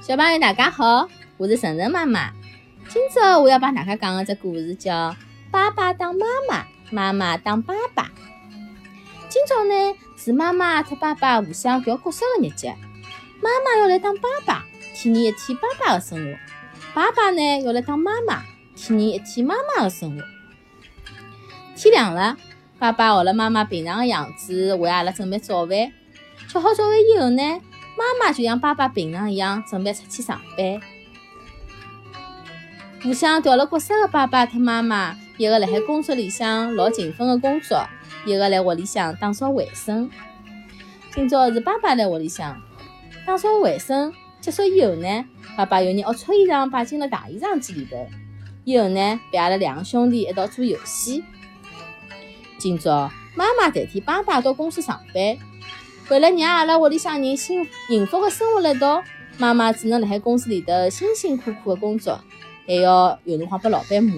小朋友大家好，我是晨晨妈妈。今朝我要帮大家讲个只故事，叫《爸爸当妈妈，妈妈当爸爸》。今朝呢是妈妈和爸爸互相调角色的日节，妈妈要来当爸爸，体验一天爸爸的生活；爸爸呢要来当妈妈，体验一天妈妈的生活。天亮了，爸爸学了妈妈平常的样子，为阿拉准备早饭。吃好早饭以后呢，妈妈就像爸爸平常一样，准备出去上班。互相调了角色的爸爸和妈妈，一个辣海工作里向老勤奋的工作，一个辣屋里向打扫卫生。今朝是爸爸辣屋里向打扫卫生，结束以后呢，爸爸又拿龌龊衣裳摆进了大衣裳机里头，以后呢，陪阿拉两个兄弟一道做游戏。今朝妈妈代替爸爸到公司上班。为了让阿拉屋里向人幸幸福的生活辣一道，妈妈只能辣海公司里头辛辛苦苦的工作，还要有辰光被老板骂。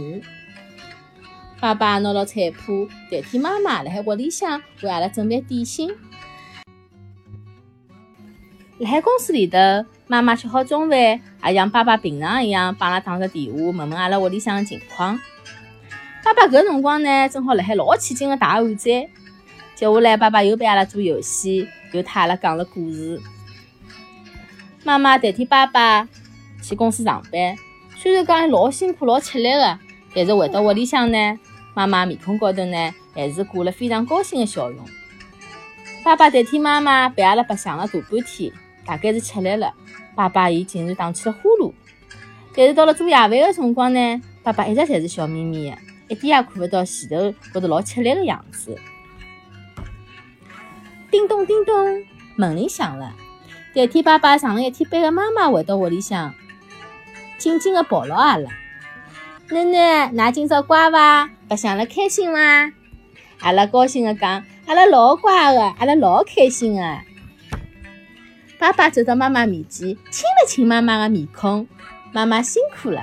爸爸拿了菜谱，代替妈妈辣海屋里向为阿拉准备点心。辣海公司里头，妈妈吃好中饭，也像爸爸平常一样帮阿拉打个电话，问问阿拉屋里向的情况。爸爸搿辰光呢，正好辣海老起劲的打寒战。接下来，爸爸又陪阿拉做游戏。又替阿拉讲了故事。妈妈代替爸爸去公司上班，虽然讲老辛苦、老吃力的，但是回到屋里向呢，妈妈面孔高头呢还是挂了非常高兴的笑容。爸爸代替妈妈陪阿拉白相了大半天，大概是吃力了，爸爸伊竟然打起了呼噜。但是到了做夜饭的辰光呢，爸爸一直侪是笑眯眯的，一点也看不到前头觉得老吃力的样子。叮咚叮咚，门铃响了。代替爸爸上了一天班的妈妈回到屋里向，紧紧地抱牢阿拉。囡囡，㑚今朝乖伐？白相了开心伐？阿拉高兴地讲：“阿拉老乖的，阿拉老开心的。”爸爸走到妈妈面前，亲了亲妈妈的面孔。妈妈辛苦了。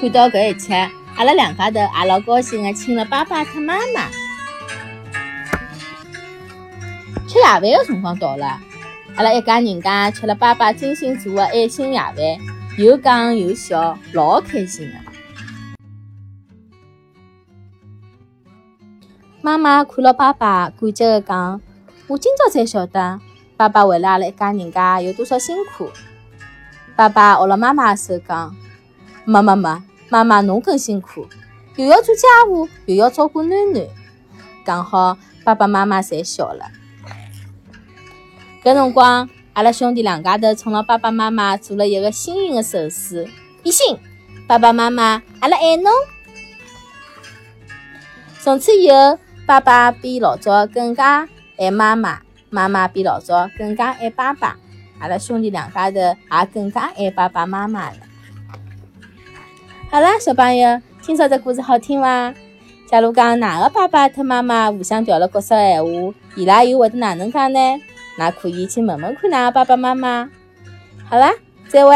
看到搿一切，阿拉两家头也老高兴地亲了爸爸和妈妈。夜饭的辰光到了，阿拉一家人家吃了爸爸精心做的爱心夜饭，又讲又笑，老开心的。妈妈看了爸爸，感激的讲：“我今朝才晓得，爸爸为了阿拉一家人家有多少辛苦。”爸爸握了妈妈的手讲：“没没没，妈妈侬更辛苦，又要做家务，又要照顾囡囡。”刚好爸爸妈妈侪笑了。搿辰光，阿拉兄弟两家头冲了爸爸妈妈做了一个幸运的手势，比心。爸爸妈妈，阿拉爱侬。从此以后，爸爸比老早更加爱妈妈，妈妈比老早更加爱爸爸。阿拉兄弟两家头也更加爱爸爸妈妈了。好了，小朋友，今朝这故事好听伐？假如讲哪个爸爸和妈妈互相调了角色的闲话，伊拉又会得哪能讲呢？那可以去问问看，呢爸爸妈妈。好啦，再会。